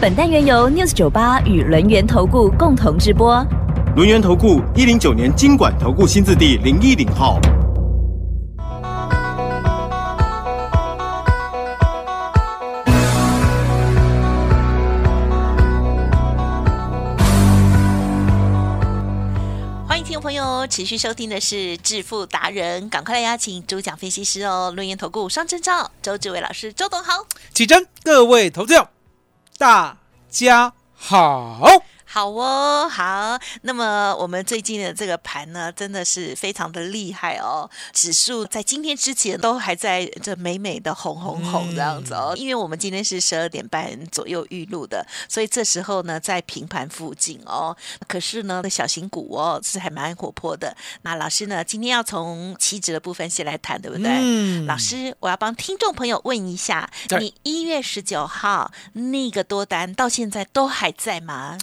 本单元由 News 九八与轮源投顾共同直播。轮源投顾一零九年经管投顾新字第零一零号。欢迎听众朋友持续收听的是致富达人，赶快来邀请主讲分析师哦，论研投顾双证照周志伟老师，周董好。起真，各位投资者，大家好。好哦，好。那么我们最近的这个盘呢，真的是非常的厉害哦。指数在今天之前都还在这美美的红红红这样子哦。因为我们今天是十二点半左右预录的，所以这时候呢在平盘附近哦。可是呢，小型股哦是还蛮活泼的。那老师呢，今天要从期指的部分先来谈，对不对？嗯老师，我要帮听众朋友问一下，你一月十九号那个多单到现在都还在吗？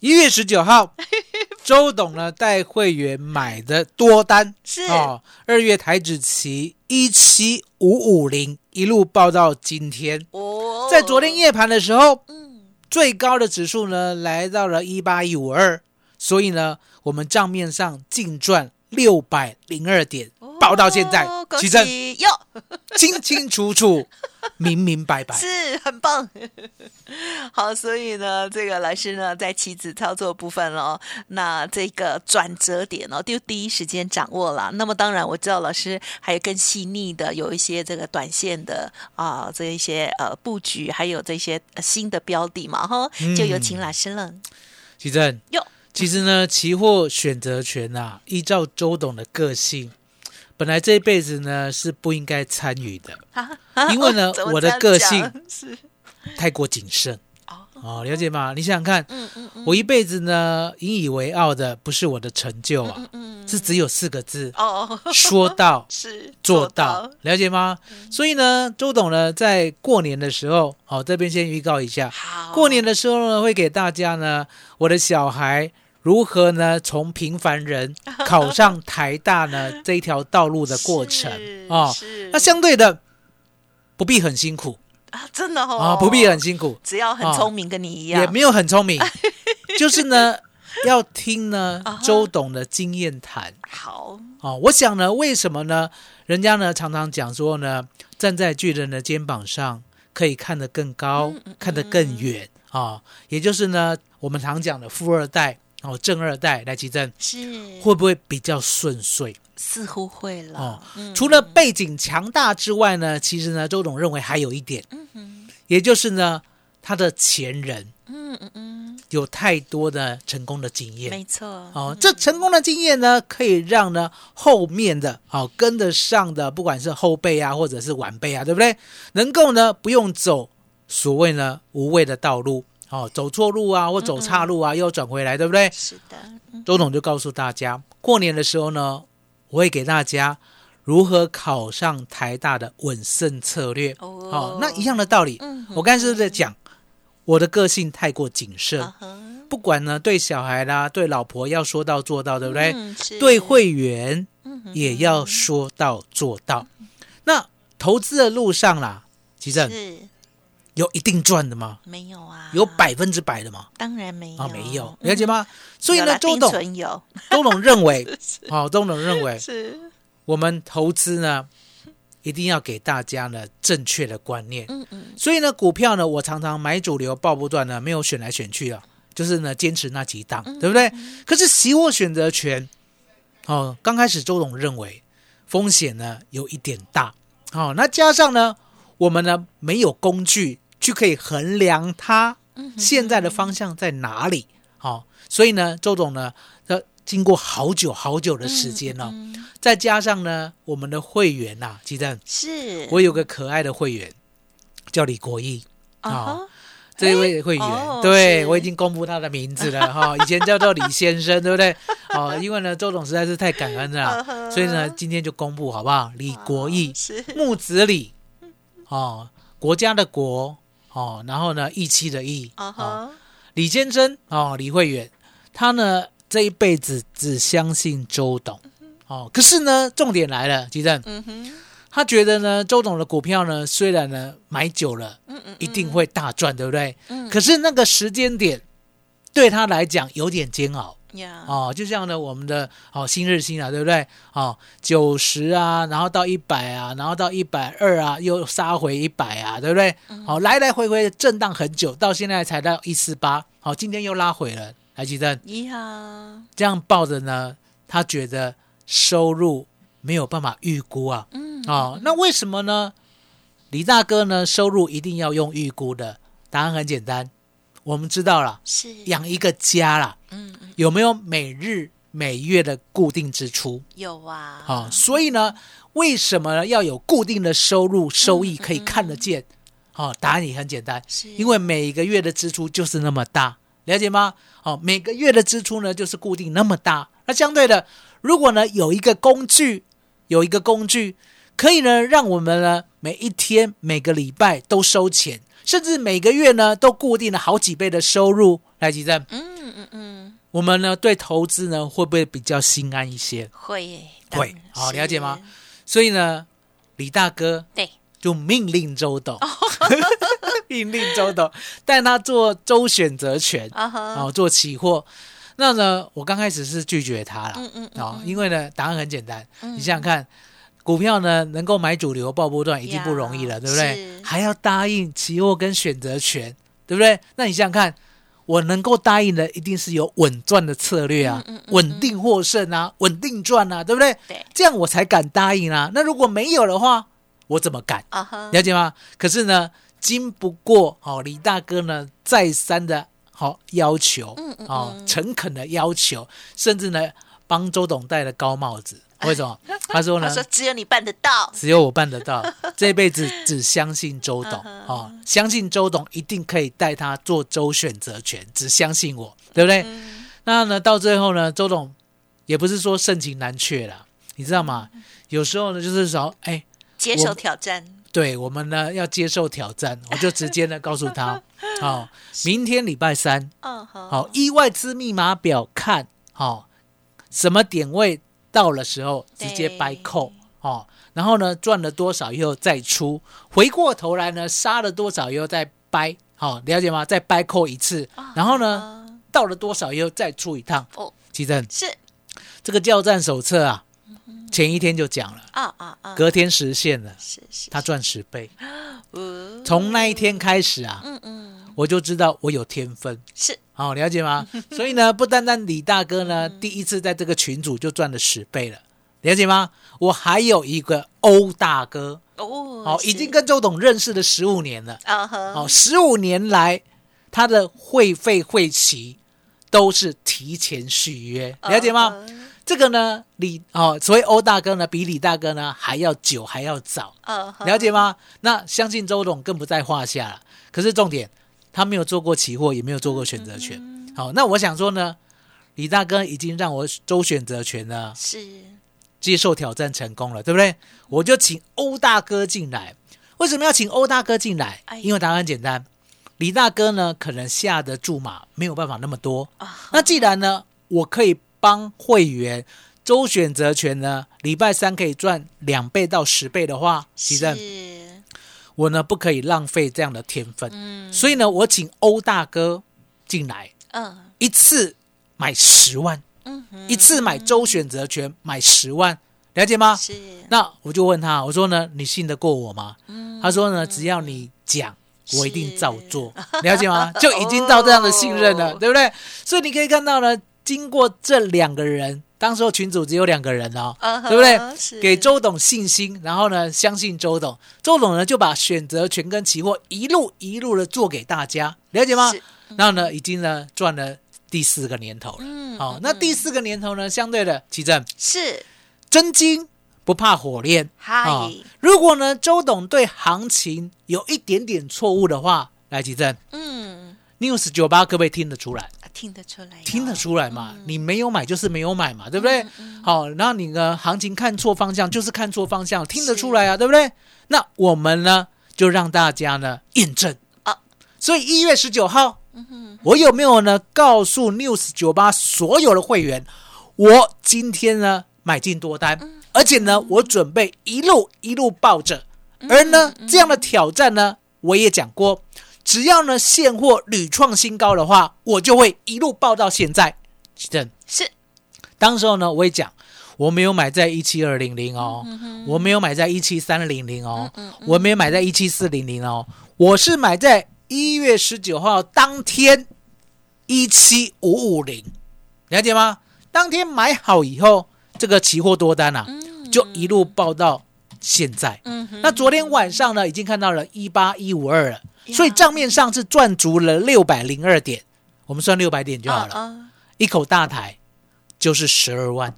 一月十九号，周董呢带会员买的多单。是。哦，二月台指期一七五五零一路报到今天，哦。在昨天夜盘的时候，嗯。最高的指数呢来到了一八一五二，所以呢，我们账面上净赚六百零二点，报到现在哦，恭奇正哟，清清楚楚、明明白白。是很棒。好，所以呢，这个老师呢在棋子操作部分哦，那这个转折点哦，就第一时间掌握了。那么当然我知道老师还有更细腻的，有一些这个短线的啊，这一些呃布局，还有这些呃新的标的嘛，哈，就有请老师了。奇正，哟，其实呢，期货选择权啊，依照周董的个性，本来这一辈子呢是不应该参与的，啊因为呢我的个性是。太过谨慎。哦，哦，了解吗？你想想看，嗯嗯嗯。我一辈子呢引以为傲的不是我的成就啊，嗯，是只有四个字：哦，说到 是做到，了解吗？嗯。所以呢，周董呢在过年的时候，好、这边先预告一下，好，过年的时候呢，会给大家呢，我的小孩如何呢？从平凡人 考上台大呢？这一条道路的过程。啊那相对的，不必很辛苦。啊，真的哦，啊、不必很辛苦，只要很聪明，跟你一样，也没有很聪明，就是呢要听呢周董的经验谈。好，哦。我想呢，为什么呢？人家呢常常讲说呢，站在巨人的肩膀上，可以看得更高，嗯看得更远。啊、哦。也就是呢，我们常讲的富二代哦，正二代来提正，是。会不会比较顺遂？似乎会了哦嗯除了背景强大之外呢，其实呢，周董认为还有一点，嗯也就是呢，他的前人嗯嗯嗯，有太多的成功的经验。没错，哦，这成功的经验呢，可以让呢后面的哦跟得上的，不管是后辈啊，或者是晚辈啊，对不对？能够呢不用走所谓呢无谓的道路，哦，走错路啊，或走岔路啊，又转回来，对不对？是的，嗯。周董就告诉大家，过年的时候呢，我会给大家如何考上台大的稳胜策略。哦。哦，那一样的道理，嗯我刚才是不是在讲我的个性太过谨慎，不管呢对小孩啦，对老婆要说到做到，对不对？对会员嗯也要说到做到。那投资的路上啦，其实是有一定赚的吗？没有啊，有百分之百的吗？当然没有啊，没有，嗯了解吗？所以呢，周董，有周董认为，好，周董认为，是我们投资呢，一定要给大家呢正确的观念。嗯嗯所以呢，股票呢，我常常买主流报不断呢，没有选来选去啊，就是呢坚持那几档，对不对？可是期货选择权，哦，刚开始周董认为风险呢有一点大，哦，那加上呢，我们呢没有工具去可以衡量它现在的方向在哪里，好、所以呢，周总呢，呃，经过好久好久的时间呢、嗯再加上呢，我们的会员呐、鸡蛋，是。我有个可爱的会员叫李国义。啊哈。这一位会员，哦对我已经公布他的名字了哈，以前叫做李先生，对不对？哦，因为呢，周总实在是太感恩了，所以呢，今天就公布好不好？李国义，木子李，哦，国家的国，哦，然后呢，义气的义，哦，啊哈，李先生，哦，李慧远，他呢这一辈子只相信周董，哦，可是呢，重点来了，吉正，嗯哼，他觉得呢，周董的股票呢，虽然呢买久了，嗯嗯，一定会大赚，对不对？嗯。可是那个时间点对他来讲有点煎熬。呀，哦，就像呢我们的哦新日新啊，对不对？哦，九十啊，然后到一百啊，然后到一百二啊，又杀回一百啊，对不对？好、来来回回震荡很久，到现在才到一四八，好，今天又拉回了，来吉正呀，这样抱着呢，他觉得收入没有办法预估啊，嗯，哦，那为什么呢？李大哥呢，收入一定要用预估的？答案很简单，我们知道了，是，养一个家啦，嗯嗯，有没有每日每月的固定支出？有啊，啊、所以呢，为什么要有固定的收入收益嗯可以看得见？哦，答案也很简单，是因为每个月的支出就是那么大，了解吗？哦，每个月的支出呢就是固定那么大。那相对的，如果呢有一个工具，有一个工具可以呢让我们呢每一天、每个礼拜都收钱，甚至每个月呢都固定了好几倍的收入，来，吉正，嗯嗯嗯，我们呢对投资呢会不会比较心安一些？会耶，会。好是。了解吗？所以呢，李大哥对，就命令周董，命令周董。带他做周选择权，啊做期货。那呢，我刚开始是拒绝他了，嗯嗯嗯哦，因为呢，答案很简单，嗯。你想想看，股票呢能够买主流爆波段已经不容易了，对不对？还要答应期货跟选择权，对不对？那你想想看。我能够答应的，一定是有稳赚的策略啊，嗯嗯嗯稳定获胜啊，稳定赚啊，对不对？对，这样我才敢答应啊。那如果没有的话，我怎么敢？啊哈，了解吗？可是呢，经不过哦，李大哥呢再三的好、要求，嗯嗯哦嗯，诚恳的要求，甚至呢帮周董戴了高帽子。为什么？他说呢 他，说只有你办得到，只有我办得到，这辈子只相信周董哦，相信周董一定可以带他做周选择权，只相信我，对不对？嗯。那呢，到最后呢，周董也不是说盛情难却了，你知道吗？有时候呢，就是说，哎，接受挑战，对我们呢要接受挑战，我就直接呢告诉他，好、明天礼拜三，嗯哼，好、意外之密码表看，好、什么点位到了时候直接掰扣，哦，然后呢赚了多少以后再出，回过头来呢杀了多少以后再掰，好、了解吗？再掰扣一次，然后呢啊到了多少以后再出一趟，哦，其实是。这个教战手册啊，前一天就讲了，啊啊啊，隔天实现了，是是，他赚十倍。哦。从那一天开始啊，嗯嗯，我就知道我有天分，是好、了解吗？所以呢，不单单李大哥呢，第一次在这个群组就赚了十倍了，了解吗？我还有一个欧大哥，哦，已经跟周董认识了十五年了，啊哈，好、十五年来他的会费会期都是提前续约，了解吗？嗯这个呢，李哦，所谓欧大哥呢，比李大哥呢还要久，还要早。嗯哼，了解吗？那相信周董更不在话下了。可是重点，他没有做过期货，也没有做过选择权。好，那我想说呢，李大哥已经让我周选择权呢是接受挑战成功了，对不对？我就请欧大哥进来。为什么要请欧大哥进来哎？因为答案很简单，李大哥呢可能下的注码没有办法那么多。啊，那既然呢，我可以帮会员周选择权呢，礼拜三可以赚两倍到十倍的话，其实是，我呢不可以浪费这样的天分，嗯所以呢，我请欧大哥进来，嗯一次买十万，嗯，一次买周选择权买十万，了解吗？是，那我就问他，我说呢，你信得过我吗？嗯他说呢，只要你讲，我一定照做，了解吗？就已经到这样的信任了，哦对不对？所以你可以看到呢，经过这两个人，当时候群主只有两个人哦，对不对？是。给周董信心，然后呢，相信周董，周董呢就把选择权跟期货一路一路的做给大家，了解吗？是？然后呢，已经呢赚了第四个年头了。嗯好、那第四个年头呢，相对的，奇正。是。真金不怕火炼。嗨。哦，如果呢，周董对行情有一点点错误的话，来，奇正，嗯 news 九八可不可以听得出来？啊听得出来哟，听得出来嘛？你没有买就是没有买嘛，对不对？好，然后你呢，行情看错方向就是看错方向，听得出来啊，对不对？那我们呢，就让大家呢验证啊。所以一月十九号，我有没有呢告诉 news 九八所有的会员，我今天呢买进多单，而且呢，我准备一路一路抱着。而呢，这样的挑战呢，我也讲过，只要呢现货屡创新高的话，我就会一路报到现在。正是。当时候呢，我也讲，我没有买在一七二零零哦，我没有买在一七三零零哦，我没有买在一七四零零哦，我是买在一月十九号当天一七五五零，了解吗？当天买好以后，这个期货多单啊，就一路报到现在。嗯哼。那昨天晚上呢，已经看到了一八一五二了，所以账面上是赚足了六百零二点，我们算六百点就好了。啊一口大台就是十二万，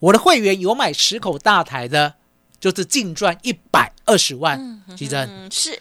我的会员有买十口大台的，就是净赚一百二十万。奇真，嗯是。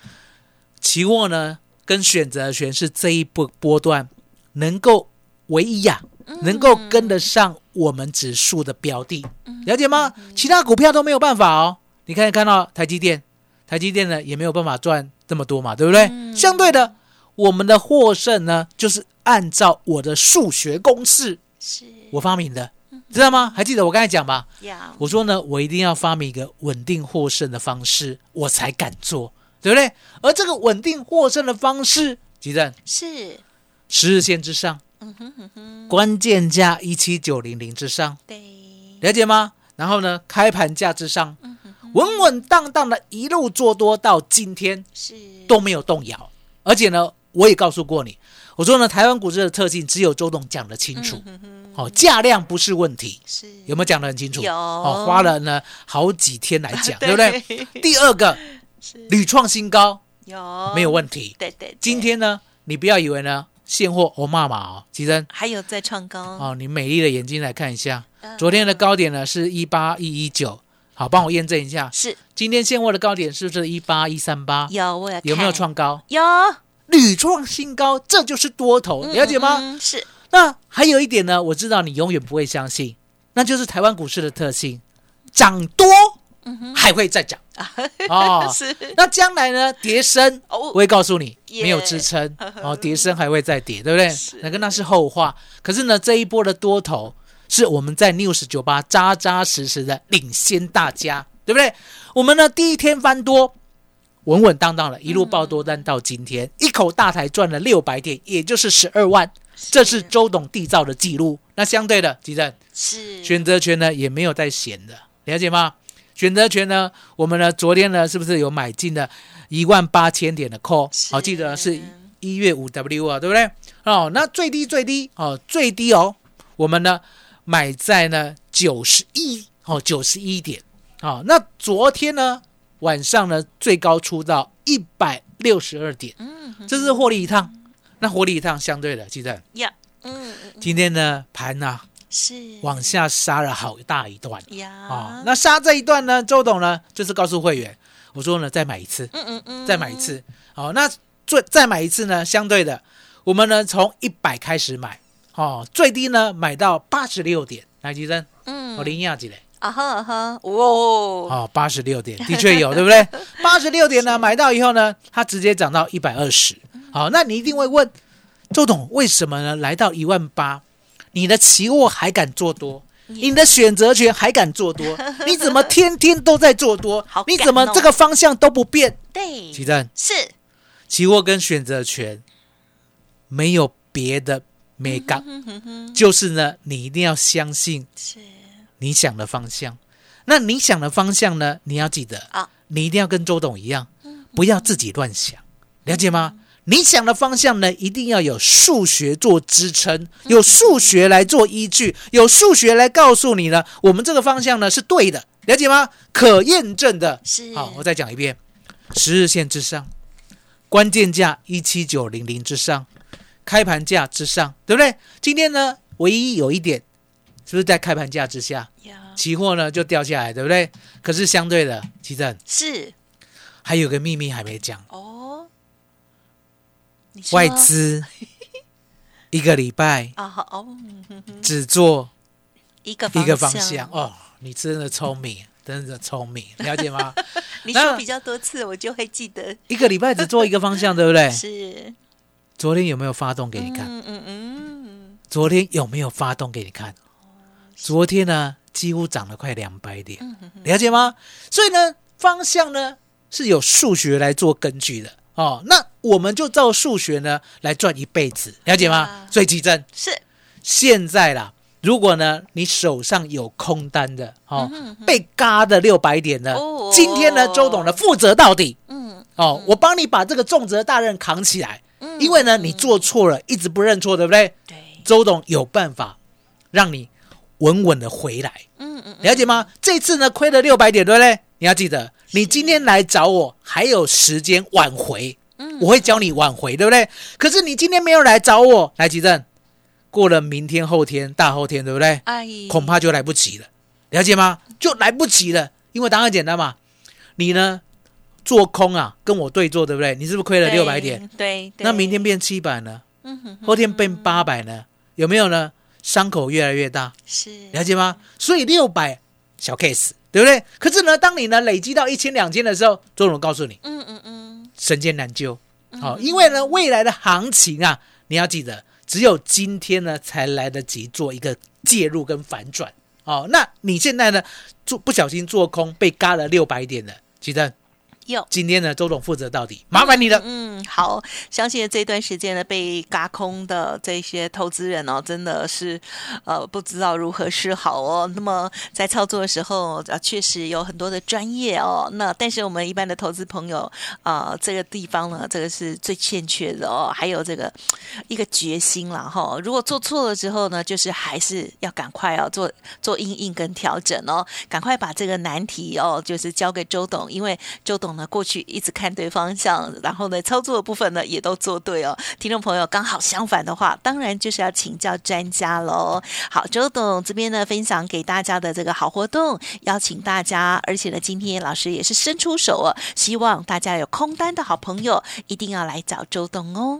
期货呢跟选择权是这一波波段能够唯一呀、能够跟得上我们指数的标的，了解吗？其他股票都没有办法哦。你看看到台积电，台积电呢也没有办法赚这么多嘛，对不对？相对的，我们的获胜呢，就是按照我的数学公式是我发明的，知道吗？还记得我刚才讲吧？呀，我说呢，我一定要发明一个稳定获胜的方式，我才敢做，对不对？而这个稳定获胜的方式，吉正是十日线之上，嗯哼哼哼，关键价一七九零零之上，对，了解吗？然后呢，开盘价之上，稳稳当当的一路做多到今天是。都没有动摇，而且呢，我也告诉过你，我说呢，台湾股市的特性只有周董讲得清楚，嗯哼哦，价量不是问题，是。有没有讲得很清楚？有。哦，花了呢好几天来讲，对。不对？对？第二个，是。屡创新高有。没有问题。对对，对。今天呢，你不要以为呢现货欧骂骂哦，其实还有再创高。哦，你美丽的眼睛来看一下，嗯。昨天的高点呢是一八一一九，好，帮我验证一下，是今天现货的高点是不是一八一三八？有我有有没有看创高？有屡创新高，这就是多头，了解吗？嗯嗯是那还有一点呢，我知道你永远不会相信，那就是台湾股市的特性，涨多还会再涨哦。那将来呢，跌升，哦我会告诉你耶没有支撑哦，跌升还会再跌，对不对？那个那是后话。可是呢，这一波的多头是我们在 News 九八扎扎实实的领先大家，对不对？我们呢第一天翻多，稳稳当当的一路爆多单到今天，一口大台赚了六百点，也就是十二万，这是周董缔造的记录。那相对的，吉正是选择权呢也没有带闲的，了解吗？选择权呢，我们呢昨天呢是不是有买进了一万八千点的 call？是好，记得是一月五 W 啊，对不对？哦，那最低最低哦，最低哦，我们呢买在呢九十一哦九十一点。好，那昨天呢晚上呢最高出到一百六十二点，嗯这是获利一趟。那获利一趟相对的，记得呀嗯嗯今天呢盘呢、是往下杀了好大一段。呀啊，那杀这一段呢，周董呢就是告诉会员，我说呢再买一次，嗯嗯嗯再买一次。好，那最再买一次呢，相对的，我们呢从一百开始买，哦，最低呢买到八十六点，来吉珍，嗯我零亚几嘞？啊哈啊哈哇哦，八十六点的确有，对不对？八十六点呢，买到以后呢，它直接涨到一百二十。好，那你一定会问，周董为什么呢？来到一万八，你的期货还敢做多？你的选择权还敢做多？你怎么天天都在做多好？你怎么哦这个方向都不变？对奇正，是期货跟选择权没有别的就是呢，你一定要相信你想的方向。那你想的方向呢？你要记得啊，你一定要跟周董一样，不要自己乱想，了解吗？你想的方向呢，一定要有数学做支撑，有数学来做依据，有数学来告诉你呢，我们这个方向呢是对的，了解吗？可验证的。是好，我再讲一遍，十日线之上，关键价一七九零零之上，开盘价之上，对不对？今天呢，唯一有一点，是不是在开盘价之下？呀期货呢就掉下来，对不对？可是相对的，其实很是还有个秘密还没讲，哦外资 一个礼拜啊，哦，只做一个一个方向哦，你真的聪明，真的聪明，了解吗？你说比较多次，我就会记得。一个礼拜只做一个方向，对不对？是，昨天有没有发动给你看？嗯嗯嗯，昨天有没有发动给你看？昨天呢，几乎涨了快两百点，了解吗？所以呢，方向呢是有数学来做根据的。哦。那我们就照数学呢来赚一辈子，了解吗？啊？所以奇珍，是。现在啦，如果呢你手上有空单的哦，被嘎的六百点的哦，今天呢周董呢负责到底。嗯哦，我帮你把这个重责大任扛起来，嗯因为呢你做错了，一直不认错，对不对？对，周董有办法让你稳稳的回来，嗯嗯了解吗？这次呢亏了六百点，对不对？你要记得，你今天来找我还有时间挽回，嗯我会教你挽回，对不对？可是你今天没有来找我，来吉正，过了明天、后天、大后天，对不对？哎，恐怕就来不及了，了解吗？就来不及了，因为答案简单嘛，你呢做空啊，跟我对做，对不对？你是不是亏了六百点？，对，对那明天变七百呢？嗯哼哼后天变八百呢？有没有呢？伤口越来越大，是了解吗？所以六百小 case，对不对？可是呢，当你呢累积到一千、两千的时候，周总告诉你，嗯嗯嗯，神仙难救。好、因为呢，未来的行情啊，你要记得，只有今天呢才来得及做一个介入跟反转。哦，那你现在呢做不小心做空，被嘎了六百点的，记得有。今天呢，周董负责到底，麻烦你了。嗯，好，相信这段时间呢，被嘎空的这些投资人哦，真的是呃不知道如何是好哦。那么在操作的时候，啊，确实有很多的专业哦。那但是我们一般的投资朋友，呃，这个地方呢，这个是最欠缺的哦。还有这个一个决心啦哈。如果做错了之后呢，就是还是要赶快哦做做应应跟调整哦，赶快把这个难题哦，就是交给周董，因为周董呢过去一直看对方向，然后呢操作的部分呢也都做对哦。听众朋友刚好相反的话，当然就是要请教专家喽。好，周董这边呢分享给大家的这个好活动，邀请大家，而且呢今天老师也是伸出手哦，希望大家有空单的好朋友一定要来找周董哦。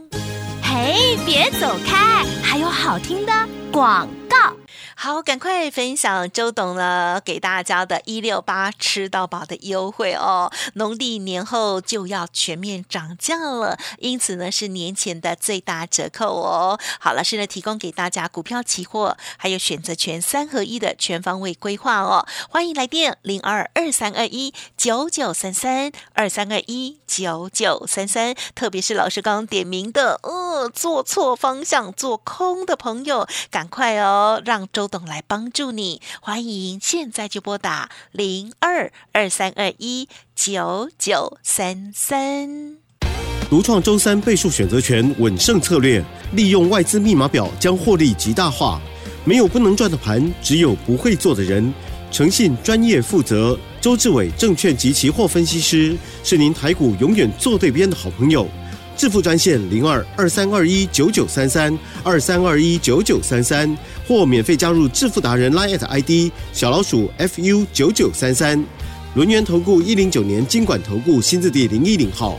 嘿，别走开，还有好听的广告。好，赶快分享周董呢给大家的一六八吃到饱的优惠哦！农历年后就要全面涨价了，因此呢是年前的最大折扣哦。好，老师呢提供给大家股票、期货还有选择权三合一的全方位规划哦。欢迎来电零二二三二一九九三三二三二一九九三三，特别是老师刚刚点名的，呃，做错方向做空的朋友，赶快哦，让周董来帮助你。欢迎现在就拨打零二二三二一九九三三。独创周三倍数选择权稳胜策略，利用外资密码表将获利极大化。没有不能赚的盘，只有不会做的人。诚信、专业、负责，周志伟证券及期货分析师是您台股永远做对边的好朋友。致富专线零二二三二一九九三三二三二一九九三三，或免费加入致富达人 Line at ID 小老鼠 fu 九九三三。轮源投顾一零九年经管投顾新字第零一零号。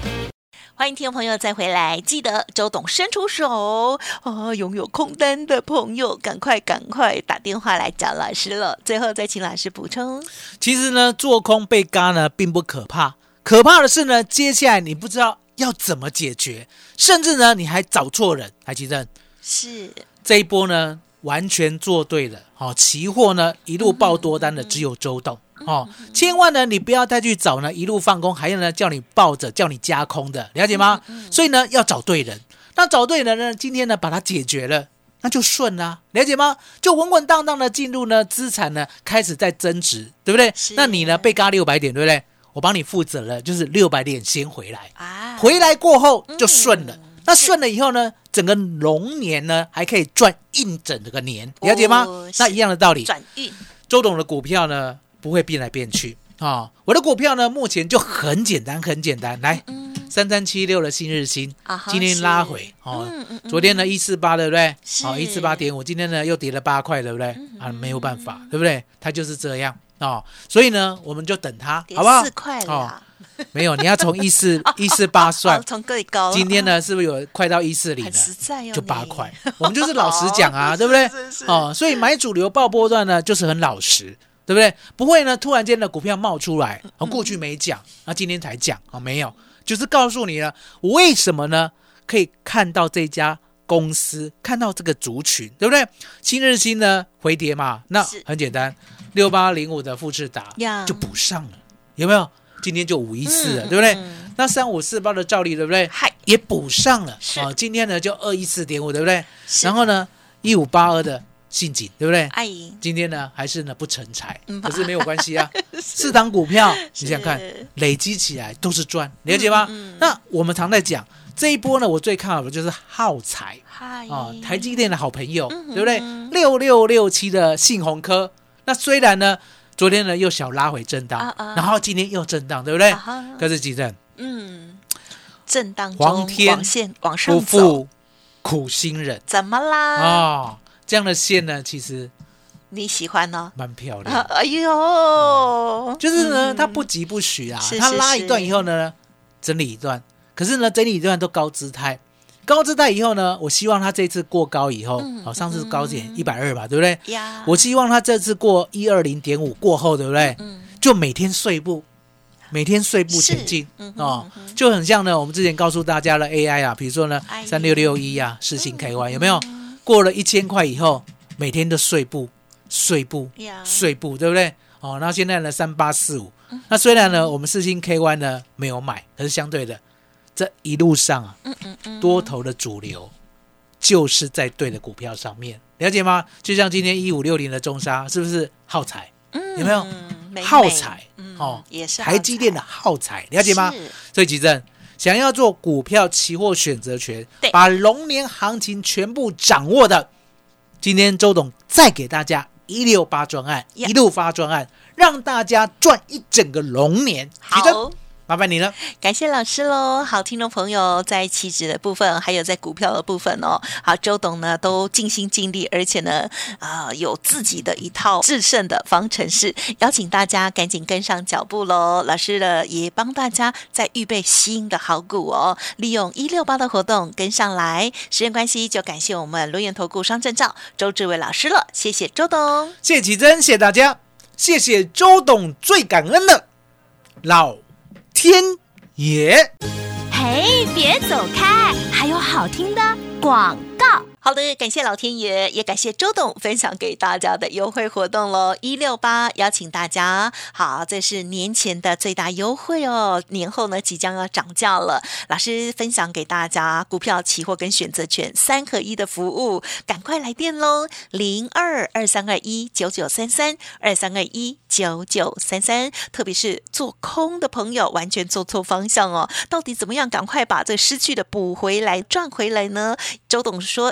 欢迎听众朋友再回来，记得周董伸出手哦，拥有空单的朋友，赶快赶快打电话来找老师了。最后再请老师补充。其实呢，做空被嘎呢并不可怕，可怕的是呢，接下来你不知道要怎么解决，甚至呢你还找错人。台积电是，这一波呢完全做对了，哦，期货呢一路爆多单的只有周董。哦，千万呢，你不要再去找呢一路放空，还有呢叫你抱着、叫你加空的，了解吗？所以呢要找对人，那找对人呢，今天呢把它解决了，那就顺啦、了解吗？就稳稳当当的进入呢资产呢开始在增值，对不对？那你呢被嘎六百点，对不对？我帮你负责了，就是六百点先回来，啊，回来过后就顺了。那顺了以后呢，整个龙年呢还可以赚一整个年，了解吗？哦那一样的道理，转运周董的股票呢不会变来变去啊、我的股票呢目前就很简单，很简单。来，三三七六的新日新今天拉回哦，嗯嗯嗯昨天呢一四八对不对？是好，一四八点五，今天呢又跌了八块，对不对？啊，没有办法，对不对？它就是这样哦，所以呢我们就等它，好不好四？块哦啦，没有，你要从一四 一四八算哦，从最高，今天呢是不是有快到一四零很了？实在哦，就八你块，我们就是老实讲啊，哦对不对？哦，所以买主流报波段呢，就是很老实，对不对？不会呢，突然间的股票冒出来，嗯哦，过去没讲，啊，今天才讲，啊，没有，就是告诉你了，为什么呢？可以看到这家公司，看到这个族群，对不对？新日新呢回跌嘛，那很简单，六八零五的富士达呀就补上了，有没有？今天就五一四了，嗯对不对？嗯那三五四八的照例，对不对？嗨，也补上了是哦，今天呢就二一四点五，对不对？然后呢，一五八二的信锦，对不对？阿姨，今天呢还是呢不成才嗯，可是没有关系啊。四档股票，你想想看，累积起来都是赚，了解吗？那我们常在讲这一波呢，我最看好的就是耗材嗨，啊，台积电的好朋友，嗯对不对嗯？六六六七的信鸿科，那虽然呢昨天呢又小拉回震荡啊啊，然后今天又震荡，对不对？可是几阵？嗯，震荡黄天往线往上走，负苦心人。怎么啦？啊，这样的线呢其实你喜欢呢？蛮漂亮。啊哎呦，就是呢，嗯。它不急不徐啊它拉一段以后呢，整理一段，可是呢，整理一段都高姿态，高姿态以后呢，我希望它这次过高以后，嗯好，上次高点一百二吧，对不对？呀，我希望它这次过一二零点五过后，对不对？嗯。就每天碎步，每天碎步前进嗯哦就很像呢，我们之前告诉大家的 AI 啊，比如说呢哎，三六六一啊，四星 KY 有没有？嗯过了一千块以后，每天的碎步，碎步，碎步，对不对？哦，那现在呢，三八四五，嗯。那虽然呢，我们四星 K Y 呢没有买，可是相对的，这一路上啊，嗯嗯嗯，多头的主流就是在对的股票上面，了解吗？就像今天一五六零的中沙，是不是耗材？嗯有没有耗材嗯哦，也是台积电的耗材，了解吗？所以吉正想要做股票期货选择权，把龙年行情全部掌握的，今天周董再给大家一六八专案，一路发专案，让大家赚一整个龙年。好。麻烦你了。感谢老师喽！好，听众朋友，在期指的部分，还有在股票的部分哦，好，周董呢都尽心尽力，而且呢，啊、有自己的一套制胜的方程式，邀请大家赶紧跟上脚步喽！老师呢也帮大家在预备新的好股哦，利用一六八的活动跟上来。时间关系，就感谢我们轮源投顾商证照周志伟老师了，谢谢周董。谢谢吉珍，谢谢大家，谢谢周董，最感恩的老天爷。嘿，别走开，还有好听的广告。好的，感谢老天爷，也感谢周董分享给大家的优惠活动喽！一六八邀请大家，好，这是年前的最大优惠哦，年后呢即将要涨价了。老师分享给大家股票、期货跟选择权三合一的服务，赶快来电喽！零二二三二一九九三三二三二一九九三三，特别是做空的朋友，完全做错方向哦，到底怎么样赶快把这失去的补回来、赚回来呢？周董说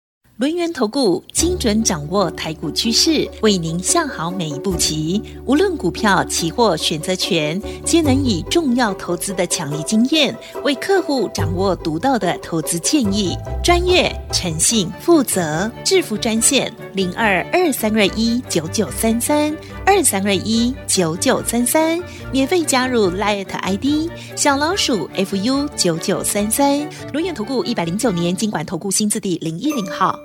轮源投顾精准掌握台股趋势，为您下好每一步棋。无论股票、期货、选择权，皆能以重要投资的强力经验，为客户掌握独到的投资建议。专业、诚信、负责，致富专线零二二三二一九九三三二三二一九九三三，免费加入 Light ID 小老鼠 fu 九九三三。轮源投顾一百零九年经管投顾新字第零一零号。